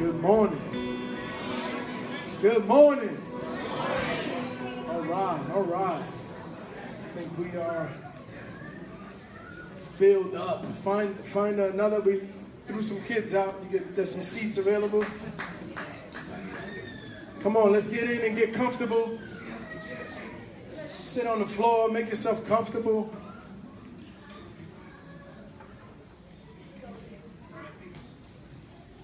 Good morning. Good morning. All right, all right. I think we are filled up. Find find another. We threw some kids out. You get there's some seats available. Come on, let's get in and get comfortable. Sit on the floor, make yourself comfortable.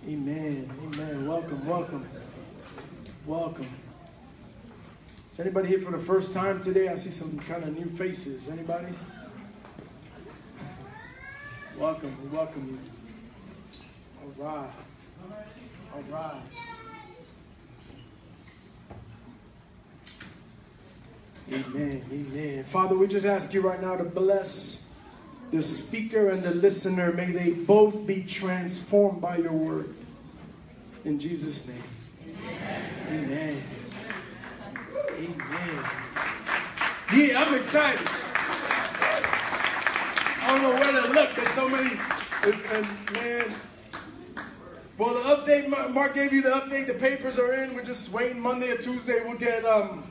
Amen. Welcome, welcome. Welcome. Is anybody here for the first time today? I see some kind of new faces. Anybody? welcome. We welcome you. All right. All right. Amen. Amen. Father, we just ask you right now to bless the speaker and the listener. May they both be transformed by your word. In Jesus' name. Amen. Amen. Yeah, I'm excited. I don't know where to look. There's so many. And, man, well, the update, Mark gave you the update. The papers are in. We're just waiting Monday or Tuesday. We'll get um,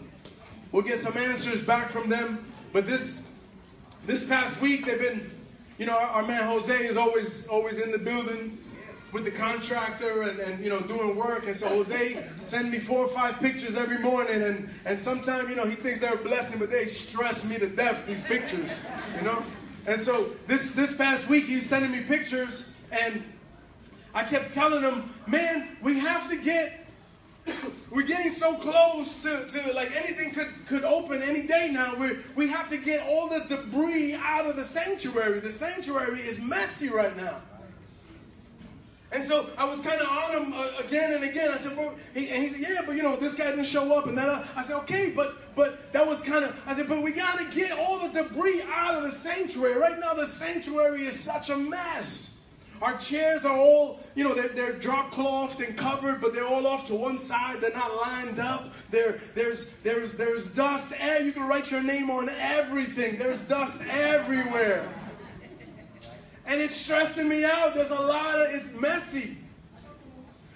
we'll get some answers back from them. But this this past week, they've been, you know, our, our man Jose is always always in the building with the contractor and, and you know doing work. And so Jose send me four or five pictures every morning, and and sometimes you know he thinks they're a blessing, but they stress me to death. These pictures, you know. And so this this past week he's sending me pictures, and I kept telling him, man, we have to get. We're getting so close to, to like anything could, could open any day now. We we have to get all the debris out of the sanctuary. The sanctuary is messy right now. And so I was kind of on him uh, again and again. I said, well, he, and he said, yeah, but you know, this guy didn't show up. And then I, I said, okay, but but that was kind of, I said, but we got to get all the debris out of the sanctuary. Right now, the sanctuary is such a mess. Our chairs are all, you know, they're, they're drop clothed and covered, but they're all off to one side. They're not lined up. There, there's, there's, there's dust. And you can write your name on everything. There's dust everywhere. And it's stressing me out. There's a lot of, it's messy.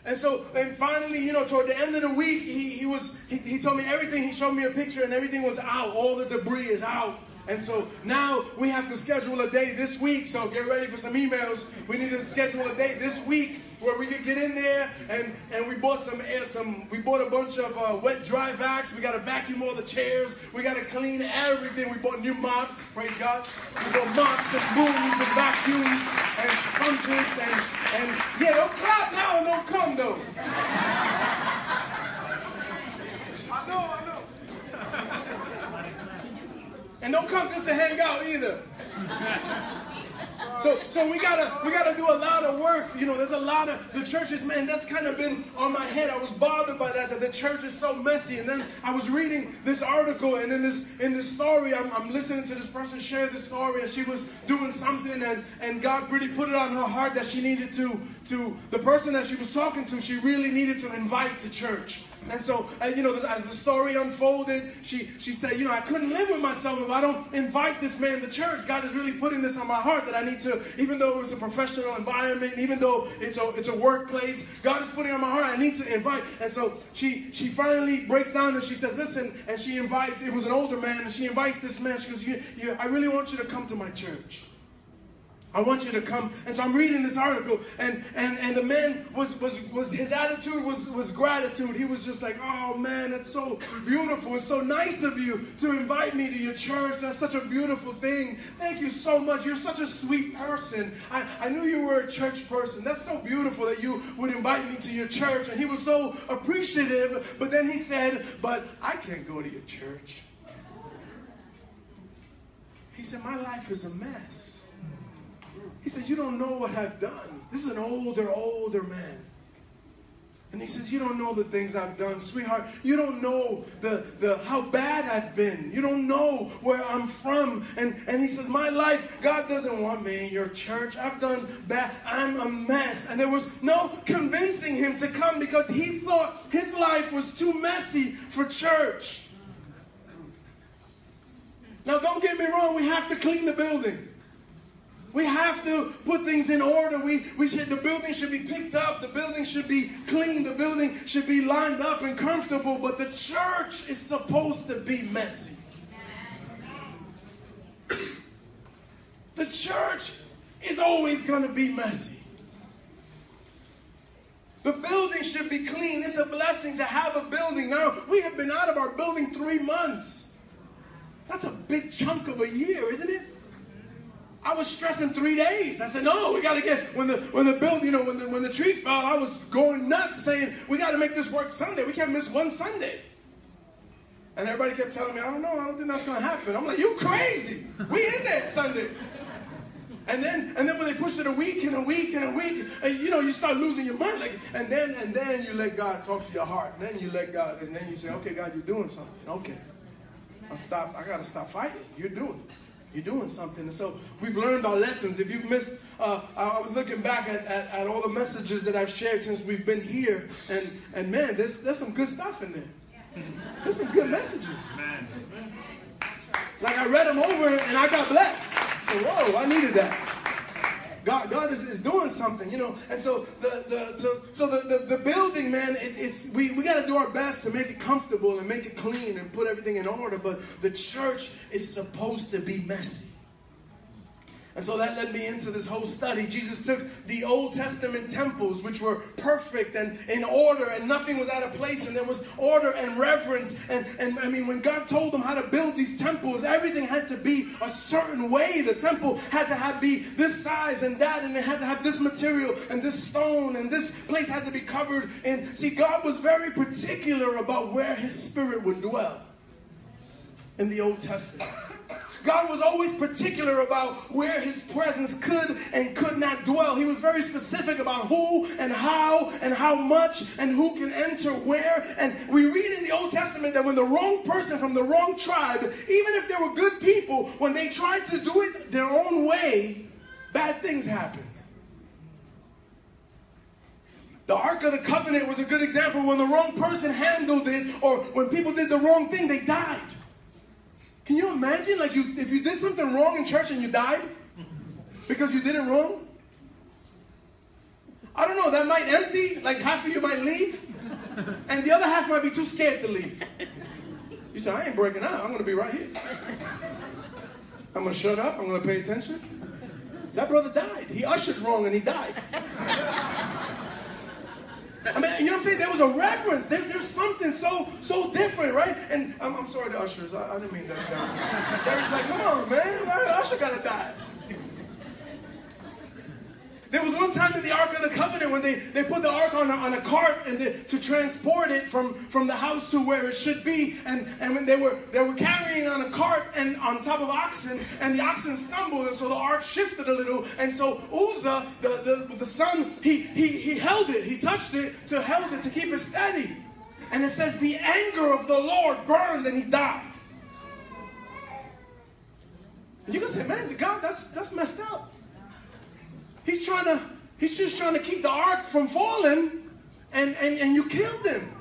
And so, and finally, you know, toward the end of the week, he, he was, he, he told me everything. He showed me a picture and everything was out. All the debris is out. And so now we have to schedule a day this week. So get ready for some emails. We need to schedule a day this week where we could get in there and, and we bought some air, some we bought a bunch of uh, wet dry vacs. We got to vacuum all the chairs. We got to clean everything. We bought new mops. Praise God. We bought mops and brooms and vacuums and sponges and and yeah, don't clap now don't come though. I know, I know. And don't come just to hang out either. So, so we gotta we gotta do a lot of work. You know, there's a lot of the churches, man. That's kind of been on my head. I was bothered by that. That the church is so messy. And then I was reading this article, and in this in this story, I'm, I'm listening to this person share this story, and she was doing something, and and God really put it on her heart that she needed to to the person that she was talking to. She really needed to invite to church. And so, you know, as the story unfolded, she, she said, you know, I couldn't live with myself if I don't invite this man to church. God is really putting this on my heart that I need to, even though it's a professional environment, even though it's a, it's a workplace, God is putting on my heart, I need to invite. And so she, she finally breaks down and she says, listen, and she invites, it was an older man, and she invites this man. She goes, you, you, I really want you to come to my church. I want you to come. And so I'm reading this article, and and and the man was was was his attitude was was gratitude. He was just like, oh man, it's so beautiful. It's so nice of you to invite me to your church. That's such a beautiful thing. Thank you so much. You're such a sweet person. I, I knew you were a church person. That's so beautiful that you would invite me to your church. And he was so appreciative. But then he said, but I can't go to your church. He said, my life is a mess. He says, You don't know what I've done. This is an older, older man. And he says, You don't know the things I've done, sweetheart. You don't know the, the how bad I've been. You don't know where I'm from. And, and he says, My life, God doesn't want me in your church. I've done bad. I'm a mess. And there was no convincing him to come because he thought his life was too messy for church. Now, don't get me wrong, we have to clean the building. We have to put things in order. We, we should, the building should be picked up. The building should be clean. The building should be lined up and comfortable. But the church is supposed to be messy. The church is always going to be messy. The building should be clean. It's a blessing to have a building. Now, we have been out of our building three months. That's a big chunk of a year, isn't it? I was stressing three days. I said, no, we got to get, when the, when the building, you know, when the, when the tree fell, I was going nuts saying, we got to make this work Sunday. We can't miss one Sunday. And everybody kept telling me, I don't know, I don't think that's to happen. I'm like, you crazy. We in there Sunday. And then, and then when they pushed it a week and a week and a week, and you know, you start losing your mind. Like, and then, and then you let God talk to your heart. And then you let God, and then you say, okay, God, you're doing something. Okay. I stop, I gotta stop fighting. You're doing You're doing something. And so we've learned our lessons. If you've missed, uh, I was looking back at, at, at, all the messages that I've shared since we've been here, and, and man, there's, there's some good stuff in there. There's some good messages. Like I read them over and I got blessed. So whoa, I needed that. God, God is, is doing something, you know. And so the, the so, so the, the, the building, man, it, it's we, we got to do our best to make it comfortable and make it clean and put everything in order. But the church is supposed to be messy. And so that led me into this whole study. Jesus took the Old Testament temples, which were perfect and in order, and nothing was out of place, and there was order and reverence. And, and I mean, when God told them how to build these temples, everything had to be a certain way. The temple had to have be this size and that, and it had to have this material and this stone, and this place had to be covered. And see, God was very particular about where His Spirit would dwell in the Old Testament. God was always particular about where his presence could and could not dwell. He was very specific about who and how and how much and who can enter where. And we read in the Old Testament that when the wrong person from the wrong tribe, even if they were good people, when they tried to do it their own way, bad things happened. The Ark of the Covenant was a good example. When the wrong person handled it or when people did the wrong thing, they died. Can you imagine, like, you if you did something wrong in church and you died because you did it wrong? I don't know. That might empty. Like half of you might leave, and the other half might be too scared to leave. You say, "I ain't breaking out. I'm to be right here. I'm to shut up. I'm to pay attention." That brother died. He ushered wrong and he died. I mean, you know what I'm saying? There was a reverence. There, there's something so so different, right? And I'm, I'm sorry to ushers. I, I didn't mean that. Uh, Derek's like, come on, man. Why Usher gotta die? There was one time in the Ark of the Covenant when they, they put the Ark on a, on a cart and to transport it from, from the house to where it should be. And, and when they were they were carrying on a cart and on top of oxen, and the oxen stumbled, and so the Ark shifted a little. And so Uzzah, the, the, the son, he, he, he held it, he touched it to held it to keep it steady. And it says the anger of the Lord burned and he died. You can say, man, God, that's that's messed up. He's trying to, he's just trying to keep the ark from falling, and, and, and you killed him.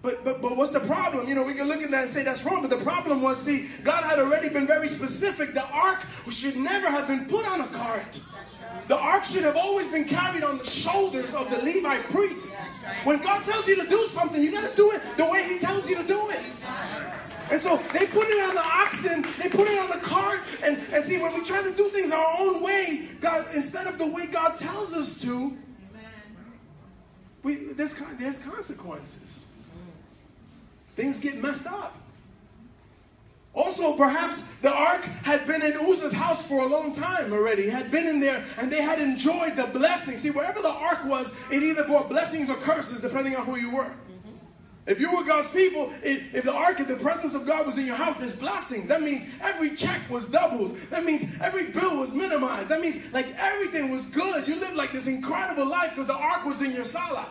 But, but, but what's the problem? You know, we can look at that and say that's wrong. But the problem was, see, God had already been very specific. The ark should never have been put on a cart. The ark should have always been carried on the shoulders of the Levite priests. When God tells you to do something, you got to do it the way He tells you to do it. And so they put it on the oxen, they put it on the cart, and, and see, when we try to do things our own way, God, instead of the way God tells us to, we, there's, there's consequences. Things get messed up. Also, perhaps the ark had been in Uzzah's house for a long time already, had been in there, and they had enjoyed the blessings. See, wherever the ark was, it either brought blessings or curses, depending on who you were. If you were God's people, if the ark of the presence of God was in your house, there's blessings. That means every check was doubled. That means every bill was minimized. That means like everything was good. You lived like this incredible life because the ark was in your sala.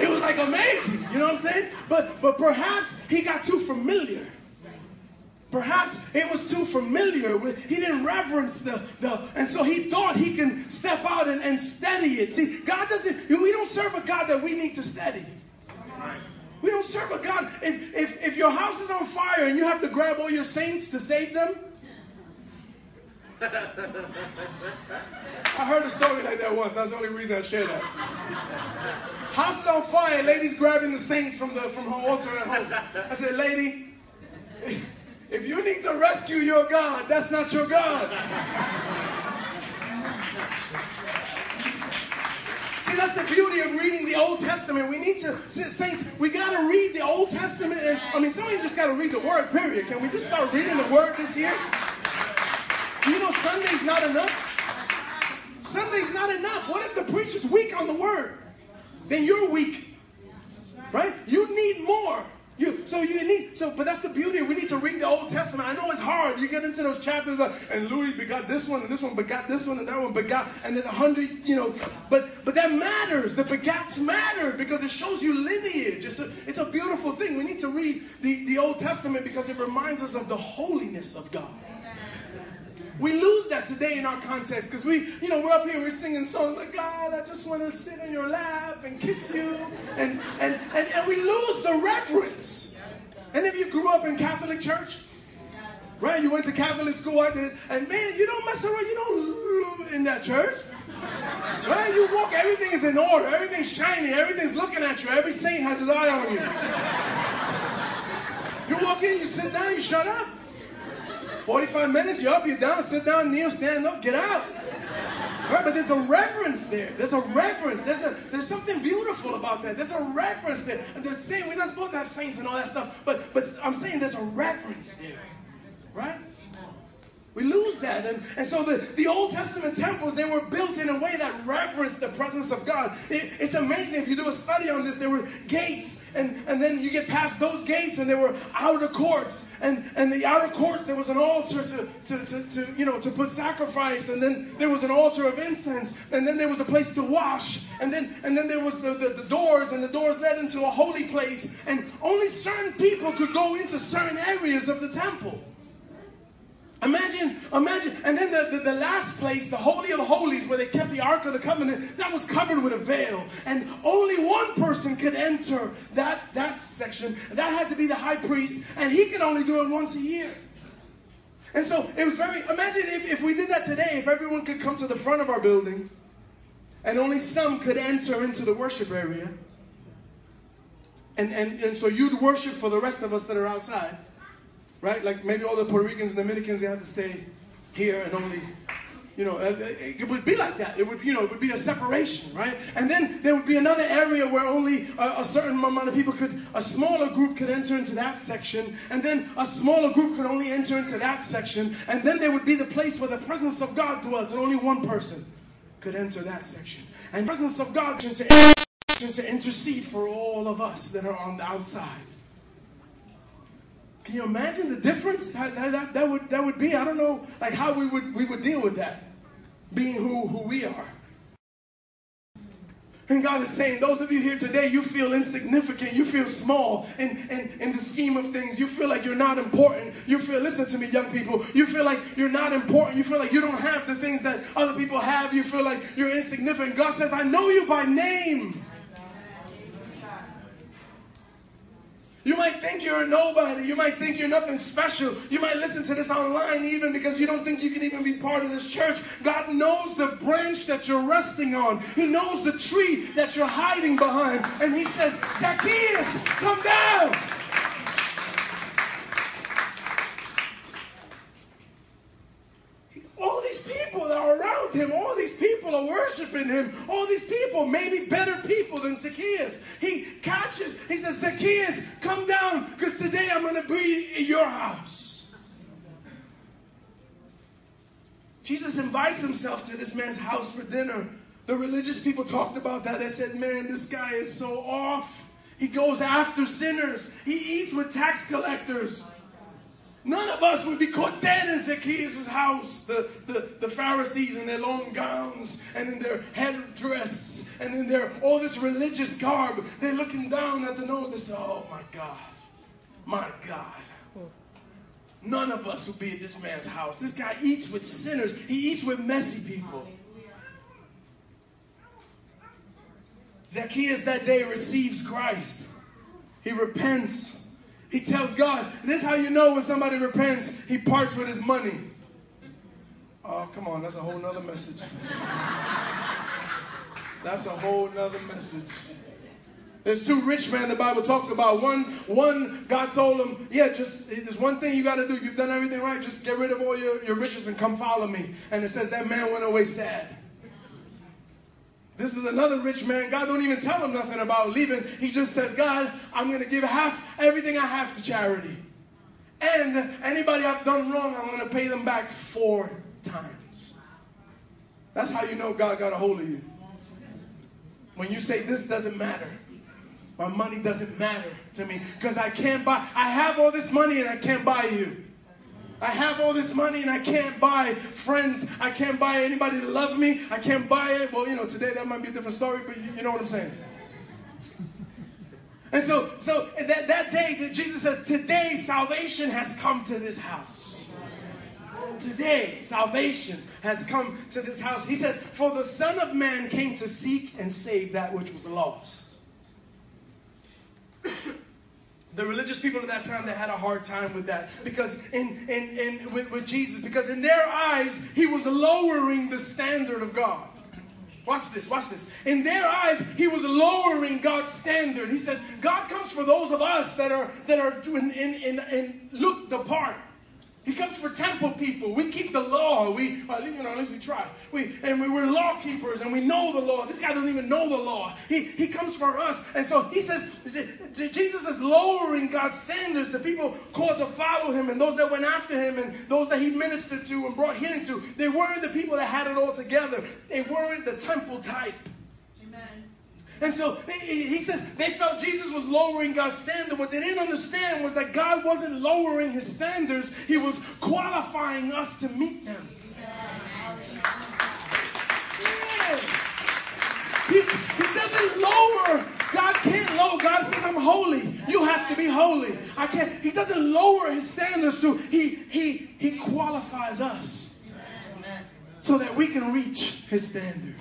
It was like amazing. You know what I'm saying? But but perhaps he got too familiar. Perhaps it was too familiar. He didn't reverence the, the, and so he thought he can step out and, and steady it. See, God doesn't, we don't serve a God that we need to steady. We don't serve a God. If, if, if your house is on fire and you have to grab all your saints to save them, I heard a story like that once. That's the only reason I share that. House is on fire. Ladies grabbing the saints from the from her altar at home. I said, lady, if you need to rescue your God, that's not your God. See, that's the beauty of reading the Old Testament. We need to, saints, we got to read the Old Testament. And I mean, some of you just got to read the Word, period. Can we just start reading the Word this year? You know, Sunday's not enough. Sunday's not enough. What if the preacher's weak on the Word? Then you're weak. Right? You need more. You, so you need so, but that's the beauty. We need to read the Old Testament. I know it's hard. You get into those chapters, and Louis begot this one, and this one begot this one, and that one begot, and there's a hundred, you know. But but that matters. The begats matter because it shows you lineage. It's a it's a beautiful thing. We need to read the, the Old Testament because it reminds us of the holiness of God. We lose that today in our context because we, you know, we're up here, we're singing songs like, God, I just want to sit in your lap and kiss you. And, and, and, and we lose the reverence. And if you grew up in Catholic church? Right? You went to Catholic school, I did. And man, you don't mess around, you don't in that church. Right? You walk, everything is in order, everything's shiny, everything's looking at you, every saint has his eye on you. You walk in, you sit down, you shut up. 45 minutes, you're up, you're down, sit down, kneel, stand up, get out. Right, but there's a reverence there. There's a reverence. There's a there's something beautiful about that. There's a reverence there. And the same, we're not supposed to have saints and all that stuff, but but I'm saying there's a reverence there. Right? We lose that. And, and so the, the Old Testament temples, they were built in a way that reverenced the presence of God. It, it's amazing. If you do a study on this, there were gates, and, and then you get past those gates, and there were outer courts. And, and the outer courts, there was an altar to, to, to, to, you know, to put sacrifice, and then there was an altar of incense, and then there was a place to wash, and then, and then there was the, the, the doors, and the doors led into a holy place. And only certain people could go into certain areas of the temple. Imagine, imagine, and then the, the, the, last place, the Holy of Holies, where they kept the Ark of the Covenant, that was covered with a veil. And only one person could enter that, that section. That had to be the high priest, and he could only do it once a year. And so it was very, imagine if, if we did that today, if everyone could come to the front of our building, and only some could enter into the worship area. And, and, and so you'd worship for the rest of us that are outside right? Like maybe all the Puerto Ricans and Dominicans, they have to stay here and only, you know, uh, it would be like that. It would, you know, it would be a separation, right? And then there would be another area where only a, a, certain amount of people could, a smaller group could enter into that section, and then a smaller group could only enter into that section, and then there would be the place where the presence of God was, and only one person could enter that section. And presence of God to, to intercede for all of us that are on the outside. Can you imagine the difference that, that, that, would, that would be? I don't know like how we would, we would deal with that, being who, who we are. And God is saying, those of you here today, you feel insignificant. You feel small in, in, in the scheme of things. You feel like you're not important. You feel, listen to me, young people, you feel like you're not important. You feel like you don't have the things that other people have. You feel like you're insignificant. God says, I know you by name. You might think you're a nobody. You might think you're nothing special. You might listen to this online even because you don't think you can even be part of this church. God knows the branch that you're resting on, He knows the tree that you're hiding behind. And He says, Zacchaeus, come down. All these people that are around him, all these people are worshiping him. All these people, maybe better people than Zacchaeus. He catches, he says, Zacchaeus, come down, because today I'm going to be in your house. Jesus invites himself to this man's house for dinner. The religious people talked about that. They said, Man, this guy is so off. He goes after sinners, he eats with tax collectors. None of us would be caught dead in Zacchaeus' house. The, the, the Pharisees in their long gowns and in their headdress and in their all this religious garb. They're looking down at the nose. They say, Oh my God, my God. None of us would be at this man's house. This guy eats with sinners, he eats with messy people. Zacchaeus that day receives Christ. He repents. He tells God, this is how you know when somebody repents, he parts with his money. Oh, come on, that's a whole nother message. That's a whole nother message. There's two rich men the Bible talks about. One, one, God told him, yeah, just there's one thing you got to do. You've done everything right. Just get rid of all your, your riches and come follow me. And it says that man went away sad. This is another rich man. God don't even tell him nothing about leaving. He just says, God, I'm going to give half everything I have to charity. And anybody I've done wrong, I'm going to pay them back four times. That's how you know God got a hold of you. When you say, This doesn't matter, my money doesn't matter to me because I can't buy, I have all this money and I can't buy you. I have all this money and I can't buy friends. I can't buy anybody to love me. I can't buy it. Well, you know, today that might be a different story, but you, you know what I'm saying. And so, so that, that day that Jesus says, today salvation has come to this house. Today salvation has come to this house. He says, for the Son of Man came to seek and save that which was lost. The religious people at that time they had a hard time with that because in, in, in with, with jesus because in their eyes he was lowering the standard of god Watch this, watch this. In their eyes, he was lowering God's standard. He says, God comes for those of us that are that are in, in, in, in look the part. He comes for temple people. We keep the law. We, uh, you know, least we try. We and we, we're law keepers and we know the law. This guy doesn't even know the law. He he comes for us, and so he says Jesus is lowering God's standards. The people called to follow him, and those that went after him, and those that he ministered to and brought healing to. They weren't the people that had it all together. They weren't the temple type. And so he says they felt Jesus was lowering God's standard. What they didn't understand was that God wasn't lowering his standards, he was qualifying us to meet them. He, he doesn't lower. God can't lower. God says, I'm holy. You have to be holy. I can't. He doesn't lower his standards to, he he he qualifies us so that we can reach his standard.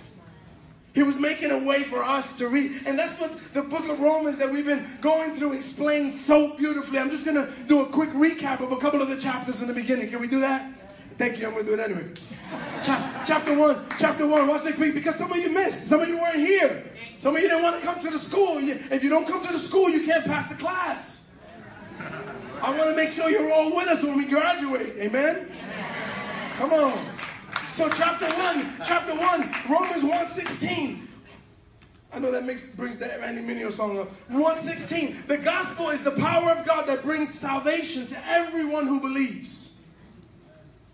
He was making a way for us to read. And that's what the book of Romans that we've been going through explains so beautifully. I'm just going to do a quick recap of a couple of the chapters in the beginning. Can we do that? Thank you. I'm going to do it anyway. chapter 1. Chapter 1. Watch that quick because some of you missed. Some of you weren't here. Some of you didn't want to come to the school. If you don't come to the school, you can't pass the class. I want to make sure you're all with us when we graduate. Amen? Come on. So chapter 1, chapter 1, Romans 1.16. I know that makes brings the Randy Minio song up. 116. The gospel is the power of God that brings salvation to everyone who believes.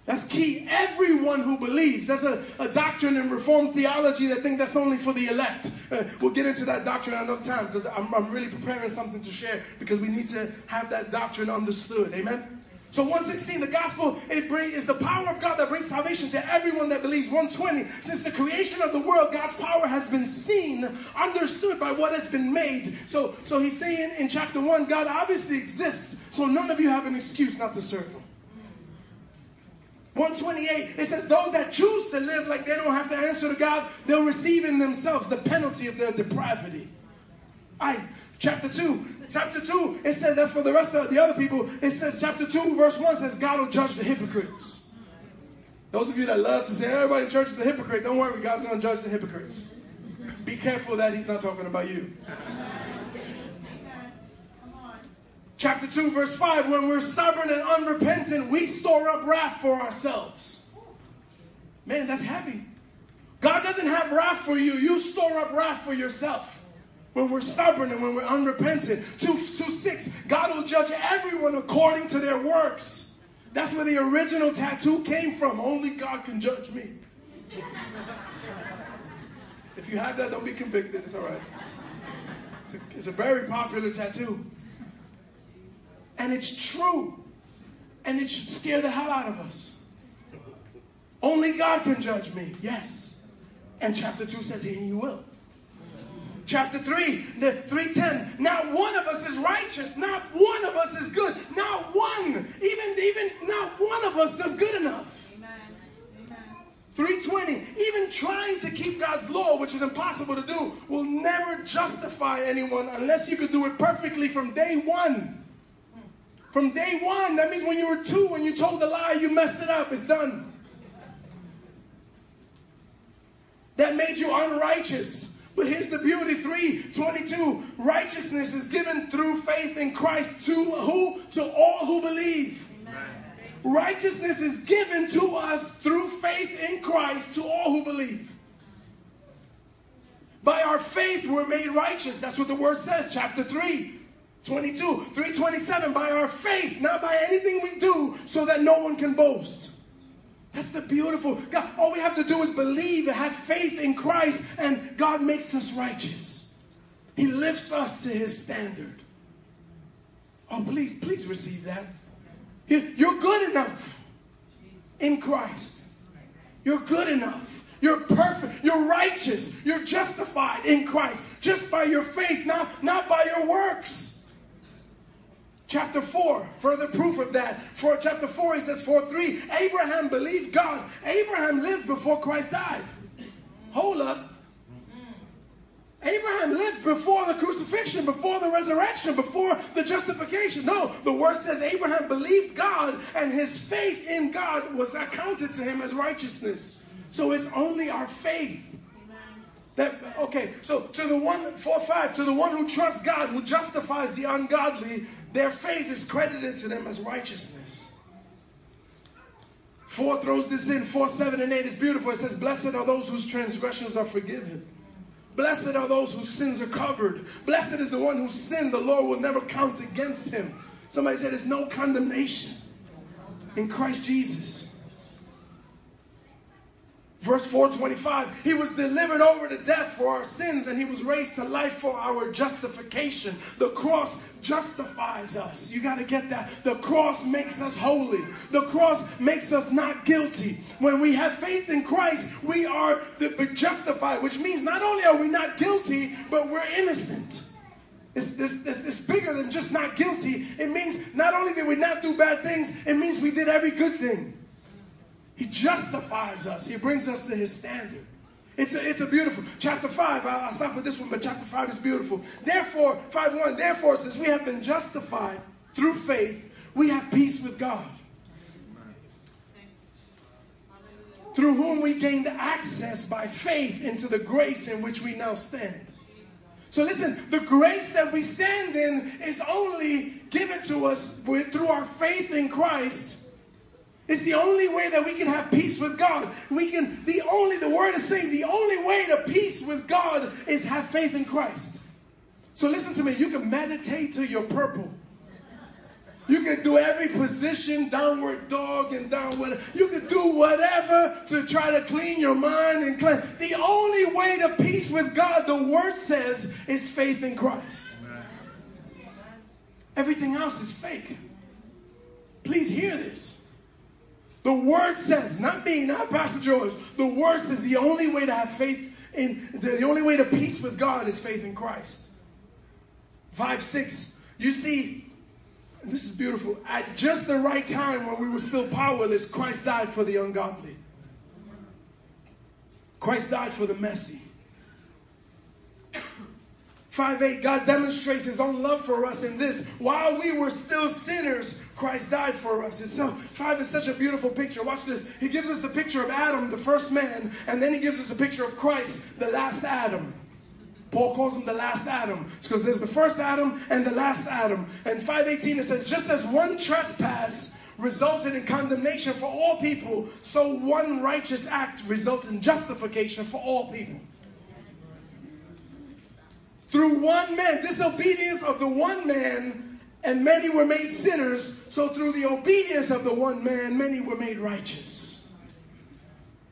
That's key. Everyone who believes. That's a, a doctrine in Reformed theology that think that's only for the elect. Uh, we'll get into that doctrine another time because I'm, I'm really preparing something to share because we need to have that doctrine understood. Amen? So 116, the gospel it bring, is the power of God that brings salvation to everyone that believes. 120, since the creation of the world, God's power has been seen, understood by what has been made. So, so he's saying in chapter 1, God obviously exists, so none of you have an excuse not to serve him. 128, it says, Those that choose to live like they don't have to answer to God, they'll receive in themselves the penalty of their depravity. I, chapter 2, chapter 2, it says that's for the rest of the other people. It says, chapter 2, verse 1 says, God will judge the hypocrites. Those of you that love to say everybody in church is a hypocrite, don't worry, God's going to judge the hypocrites. Be careful that He's not talking about you. Chapter 2, verse 5 when we're stubborn and unrepentant, we store up wrath for ourselves. Man, that's heavy. God doesn't have wrath for you, you store up wrath for yourself when we're stubborn and when we're unrepentant. 2, 2 6, God will judge everyone according to their works. That's where the original tattoo came from. Only God can judge me. if you have that, don't be convicted. It's all right. It's a, it's a very popular tattoo. And it's true. And it should scare the hell out of us. Only God can judge me. Yes. And chapter 2 says, He will chapter 3, the 310. Not one of us is righteous. Not one of us is good. Not one. Even, even not one of us does good enough. Amen. Amen. 320. Even trying to keep God's law, which is impossible to do, will never justify anyone unless you could do it perfectly from day one. From day one, that means when you were two and you told the lie, you messed it up. It's done. that made you unrighteous. But here's the beauty 322 righteousness is given through faith in Christ to who? To all who believe. Amen. Righteousness is given to us through faith in Christ to all who believe. By our faith, we're made righteous. That's what the word says, chapter 3. 22, 327, by our faith, not by anything we do, so that no one can boast. That's the beautiful. God, all we have to do is believe and have faith in Christ, and God makes us righteous. He lifts us to his standard. Oh, please, please receive that. You're good enough in Christ. You're good enough. You're perfect. You're righteous. You're justified in Christ just by your faith, not, not by your works. Chapter 4, further proof of that. For chapter 4, he says, 4 3, Abraham believed God. Abraham lived before Christ died. Hold up. Abraham lived before the crucifixion, before the resurrection, before the justification. No, the word says Abraham believed God and his faith in God was accounted to him as righteousness. So it's only our faith. That okay, so to the one four five, to the one who trusts God, who justifies the ungodly, their faith is credited to them as righteousness. Four throws this in, four, seven, and eight is beautiful. It says, Blessed are those whose transgressions are forgiven. Blessed are those whose sins are covered. Blessed is the one whose sin the Lord will never count against him. Somebody said, There's no condemnation in Christ Jesus. Verse 425, he was delivered over to death for our sins and he was raised to life for our justification. The cross justifies us. You got to get that. The cross makes us holy. The cross makes us not guilty. When we have faith in Christ, we are justified, which means not only are we not guilty, but we're innocent. It's, it's, it's, it's bigger than just not guilty. It means not only did we not do bad things, it means we did every good thing. He justifies us. He brings us to his standard. It's a, it's a beautiful chapter 5. I'll, stop with this one, but chapter 5 is beautiful. Therefore, 5 1, therefore, since we have been justified through faith, we have peace with God. Through whom we gained access by faith into the grace in which we now stand. So listen, the grace that we stand in is only given to us through our faith in Christ it's the only way that we can have peace with God. We can, the only, the word is saying, the only way to peace with God is have faith in Christ. So listen to me, you can meditate till you're purple. You can do every position, downward dog and downward. You can do whatever to try to clean your mind and clean. The only way to peace with God, the word says, is faith in Christ. Everything else is fake. Please hear this. The word says, not me, not Pastor George. The word says the only way to have faith in, the only way to peace with God is faith in Christ. 5 6. You see, this is beautiful. At just the right time when we were still powerless, Christ died for the ungodly. Christ died for the messy. 5 8, God demonstrates his own love for us in this. While we were still sinners, Christ died for us. It's so, 5 is such a beautiful picture. Watch this. He gives us the picture of Adam, the first man, and then he gives us a picture of Christ, the last Adam. Paul calls him the last Adam. It's because there's the first Adam and the last Adam. And 518 it says, just as one trespass resulted in condemnation for all people, so one righteous act results in justification for all people. Through one man, disobedience of the one man, and many were made sinners. So through the obedience of the one man, many were made righteous.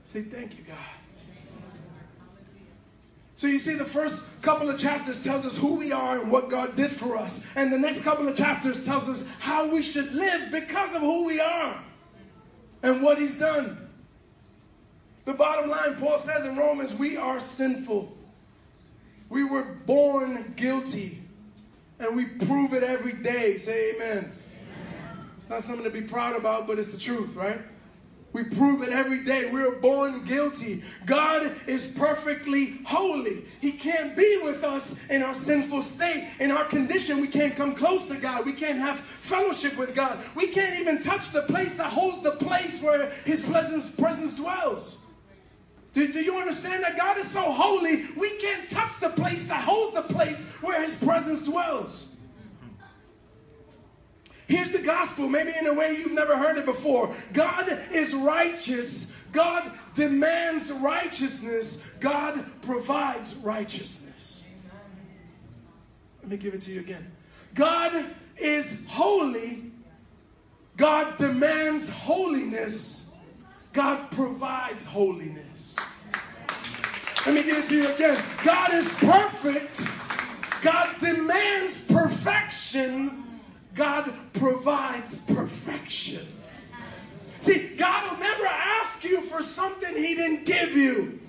Say, thank you, God. So you see, the first couple of chapters tells us who we are and what God did for us. And the next couple of chapters tells us how we should live because of who we are and what he's done. The bottom line, Paul says in Romans, we are sinful. We were born guilty, and we prove it every day. Say amen. amen. It's not something to be proud about, but it's the truth, right? We prove it every day. We are born guilty. God is perfectly holy. He can't be with us in our sinful state. In our condition, we can't come close to God. We can't have fellowship with God. We can't even touch the place that holds the place where His presence, presence dwells. Do, do you understand that God is so holy, we can't touch the place that holds the place where His presence dwells? Here's the gospel, maybe in a way you've never heard it before. God is righteous. God demands righteousness. God provides righteousness. Let me give it to you again. God is holy. God demands holiness. God provides holiness. Let me give it to you again. God is perfect. God demands perfection. God provides perfection. See, God will never ask you for something He didn't give you.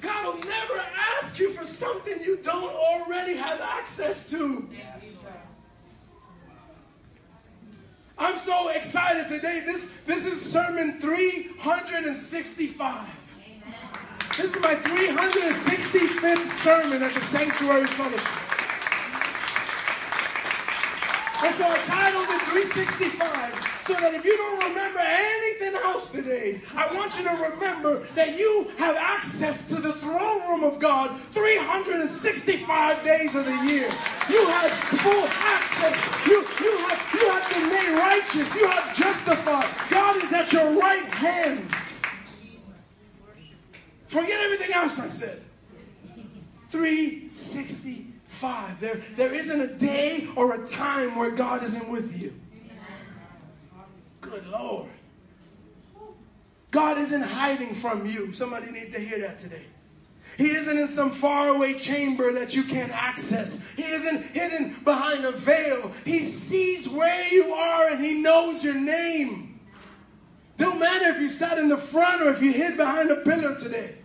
God will never ask you for something you don't already have access to. Today. This, this is sermon 365. This is my 365th sermon at the Sanctuary Fellowship. And so I titled it 365 so that if you don't remember anything else today, I want you to remember that you have access to the throne room of God 365 days of the year. You have full access. You, you, have, been made righteous. You have justified. God is at your right hand. Forget everything else I said. 365. There, there isn't a day or a time where God isn't with you. Good Lord. God isn't hiding from you. Somebody need to hear that today. He isn't in some faraway chamber that you can't access. He isn't hidden behind a veil. He sees where you are and he knows your name. Don't matter if you sat in the front or if you hid behind a pillar today.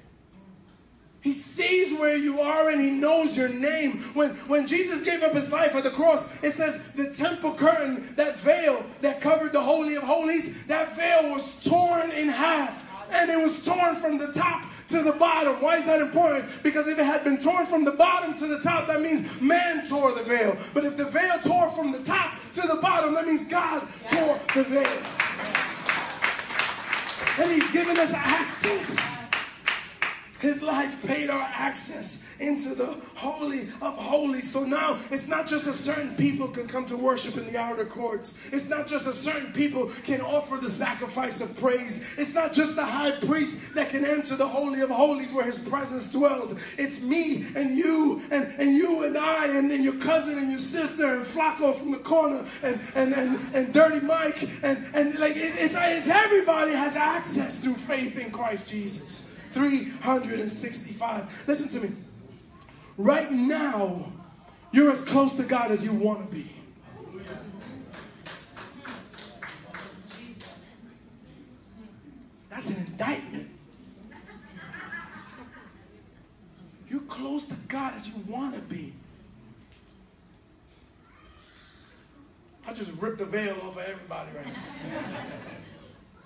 He sees where you are and he knows your name. When, when Jesus gave up his life at the cross, it says the temple curtain, that veil that covered the Holy of Holies, that veil was torn in half. And it was torn from the top to the bottom. Why is that important? Because if it had been torn from the bottom to the top, that means man tore the veil. But if the veil tore from the top to the bottom, that means God tore the veil. And he's given us access. His life paid our access into the holy of holies. So now it's not just a certain people can come to worship in the outer courts. It's not just a certain people can offer the sacrifice of praise. It's not just the high priest that can enter the holy of holies where his presence dwelled. It's me and you and, and you and I and then your cousin and your sister and Flacco from the corner and and, and, and Dirty Mike and, and like it, it's, it's everybody has access through faith in Christ Jesus. 365. Listen to me. Right now, you're as close to God as you want to be. That's an indictment. You're close to God as you want to be. I just ripped the veil off of everybody right now.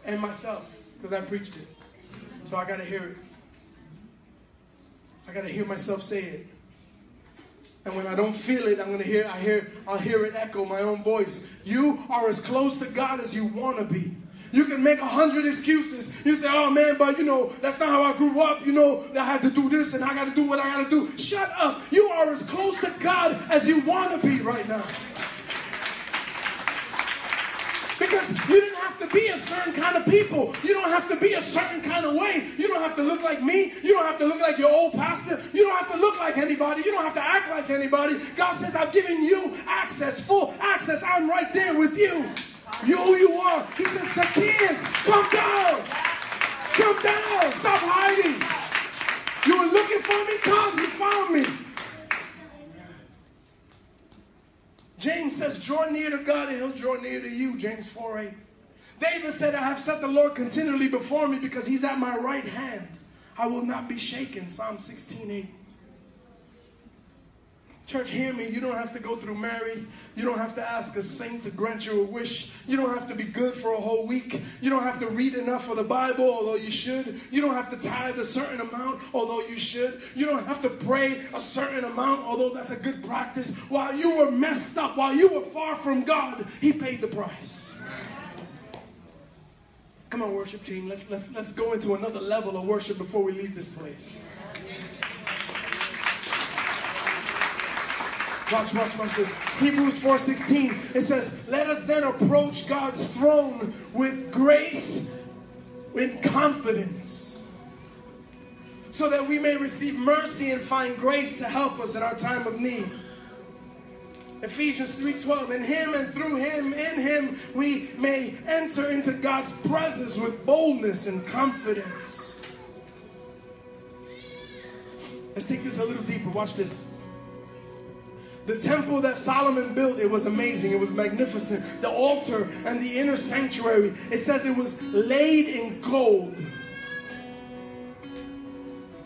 and myself, because I preached it. So I got to hear it. I got to hear myself say it. And when I don't feel it, I'm gonna hear. I hear. I'll hear it echo my own voice. You are as close to God as you want to be. You can make a hundred excuses. You say, "Oh man, but you know that's not how I grew up. You know I had to do this and I got to do what I got to do." Shut up. You are as close to God as you want to be right now. Because you didn't have to be a certain kind of people. You don't have to be a certain kind of way. You don't have to look like me. You don't have to look like your old pastor. You don't have to look like anybody. You don't have to act like anybody. God says, I've given you access, full access. I'm right there with you. You who you are. He says, Zacchaeus, come down. Come down. Stop hiding. You were looking for me? Come. You found me. James says, draw near to God and he'll draw near to you. James 4 8. David said, I have set the Lord continually before me because he's at my right hand. I will not be shaken. Psalm 16 8. Church, hear me. You don't have to go through Mary. You don't have to ask a saint to grant you a wish. You don't have to be good for a whole week. You don't have to read enough of the Bible, although you should. You don't have to tithe a certain amount, although you should. You don't have to pray a certain amount, although that's a good practice. While you were messed up, while you were far from God, He paid the price. Come on, worship team. Let's, let's, let's go into another level of worship before we leave this place. Watch, watch, watch this. Hebrews 4:16. It says, "Let us then approach God's throne with grace, with confidence, so that we may receive mercy and find grace to help us in our time of need." Ephesians 3:12 in him and through him in him we may enter into God's presence with boldness and confidence. Let's take this a little deeper. Watch this. The temple that Solomon built, it was amazing. It was magnificent. The altar and the inner sanctuary, it says it was laid in gold.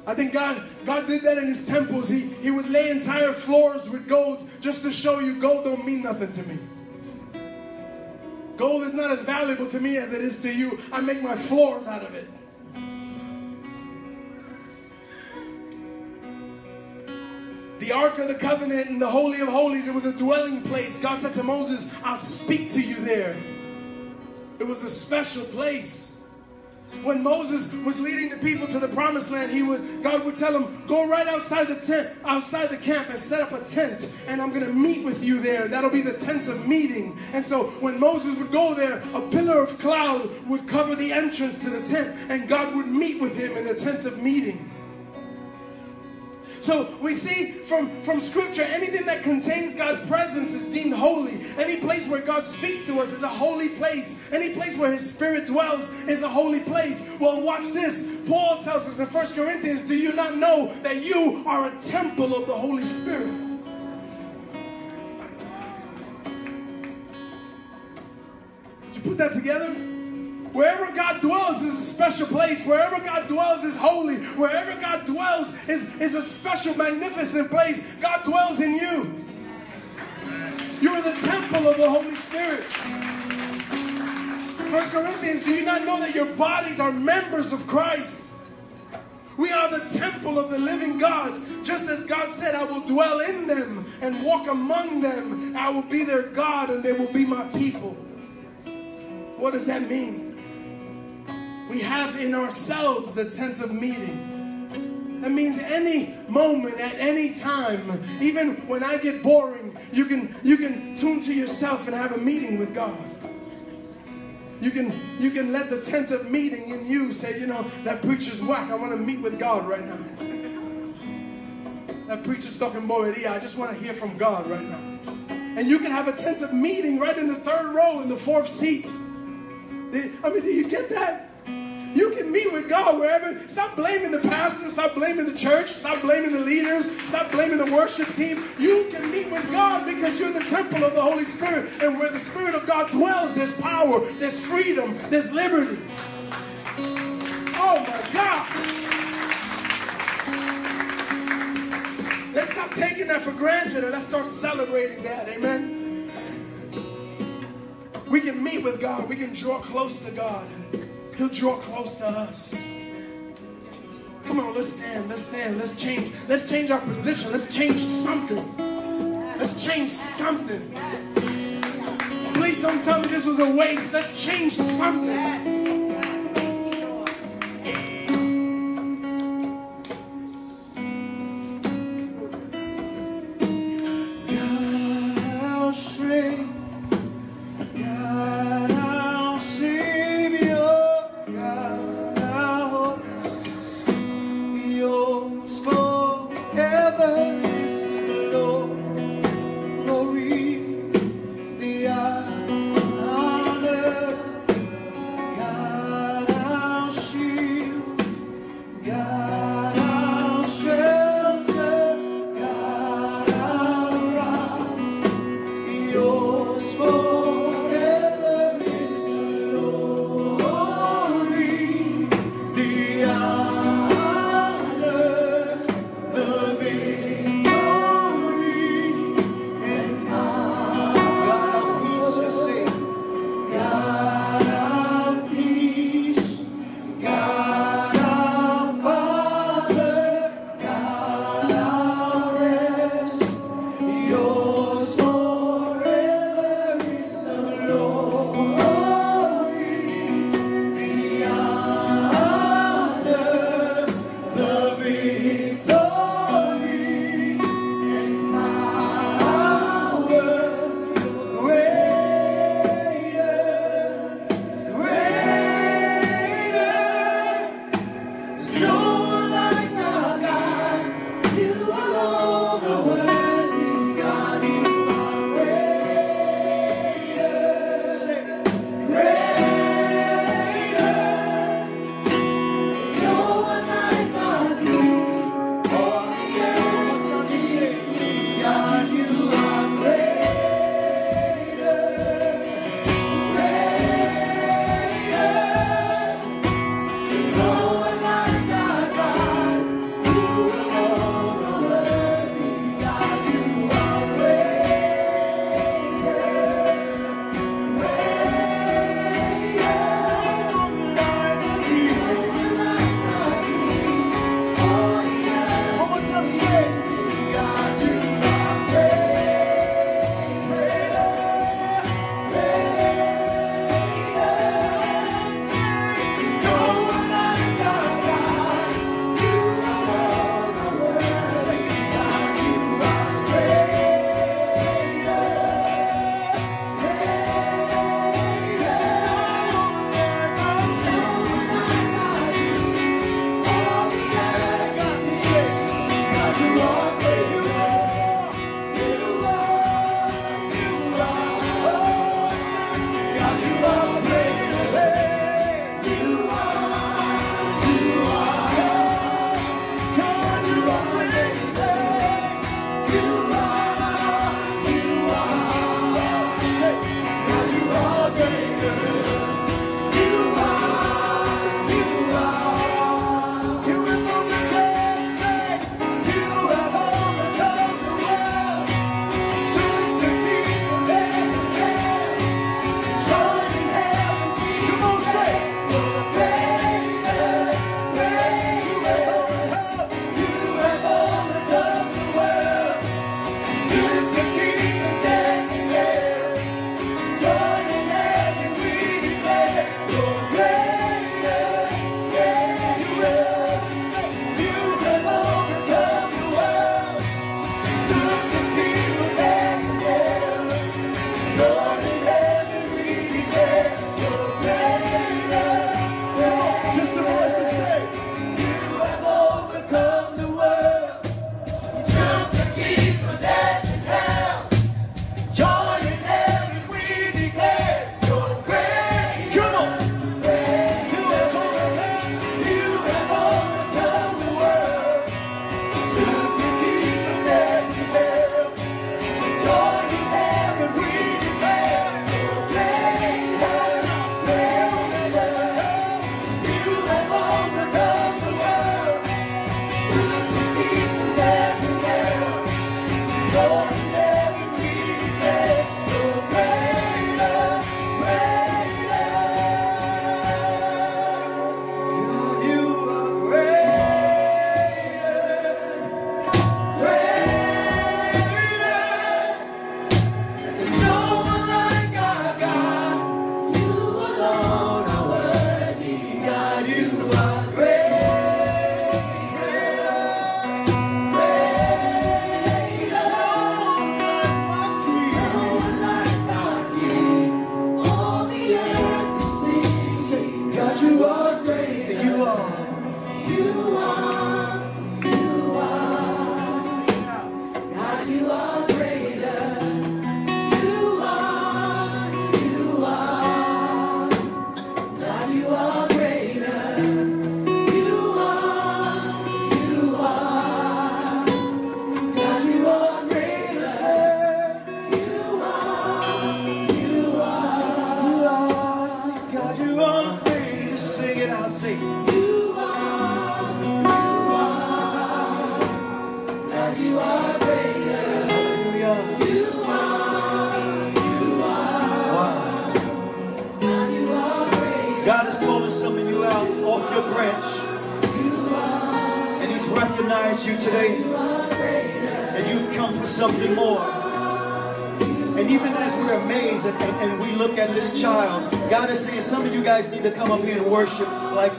I think God, God did that in his temples. He, he would lay entire floors with gold just to show you gold don't mean nothing to me. Gold is not as valuable to me as it is to you. I make my floors out of it. the Ark of the Covenant and the Holy of Holies, it was a dwelling place. God said to Moses, I'll speak to you there. It was a special place. When Moses was leading the people to the promised land, he would God would tell him, Go right outside the tent, outside the camp, and set up a tent, and I'm gonna meet with you there. That'll be the tent of meeting. And so when Moses would go there, a pillar of cloud would cover the entrance to the tent, and God would meet with him in the tent of meeting. So we see from, from scripture, anything that contains God's presence is deemed holy. Any place where God speaks to us is a holy place. Any place where his spirit dwells is a holy place. Well, watch this. Paul tells us in 1 Corinthians, do you not know that you are a temple of the Holy Spirit? Did you put that together? Wherever God dwells is a special place. Wherever God dwells is holy. Wherever God dwells is, is a special, magnificent place. God dwells in you. You are the temple of the Holy Spirit. First Corinthians, do you not know that your bodies are members of Christ? We are the temple of the living God. Just as God said, I will dwell in them and walk among them. I will be their God and they will be my people. What does that mean? We have in ourselves the tent of meeting. That means any moment, at any time, even when I get boring, you can you can tune to yourself and have a meeting with God. You can you can let the tent of meeting in you say, you know, that preacher's whack. I want to meet with God right now. That preacher's talking boberia. I just want to hear from God right now. And you can have a tent of meeting right in the third row in the fourth seat. I mean, do you get that? You can meet with God wherever. Stop blaming the pastor. Stop blaming the church. Stop blaming the leaders. Stop blaming the worship team. You can meet with God because you're the temple of the Holy Spirit. And where the Spirit of God dwells, there's power, there's freedom, there's liberty. Oh my God. Let's stop taking that for granted and let's start celebrating that. Amen. We can meet with God. We can draw close to God. He'll draw close to us. Come on, let's stand, let's stand, let's change. Let's change our position. Let's change something. Let's change something. Please don't tell me this was a waste. Let's change something.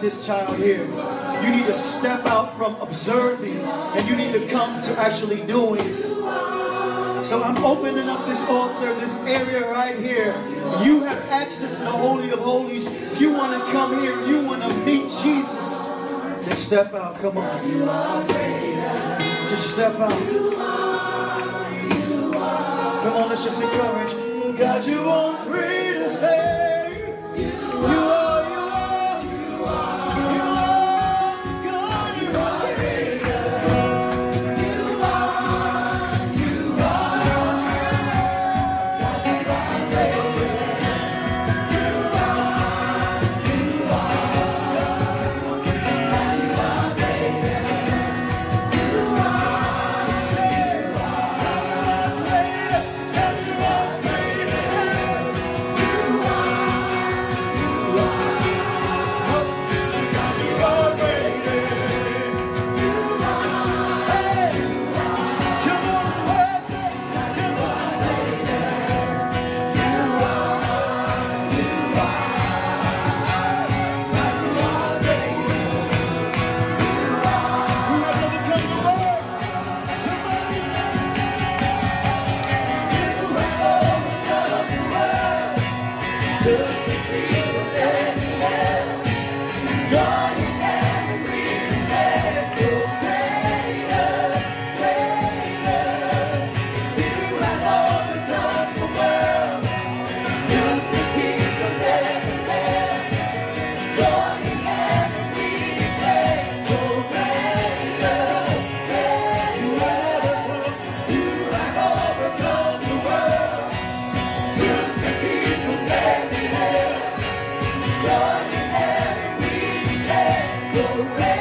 This child here. You need to step out from observing and you need to come to actually doing. So I'm opening up this altar, this area right here. You have access to the Holy of Holies. If you want to come here, you want to meet Jesus, Just step out. Come on. Just step out. Come on, let's just encourage. God, you want free away.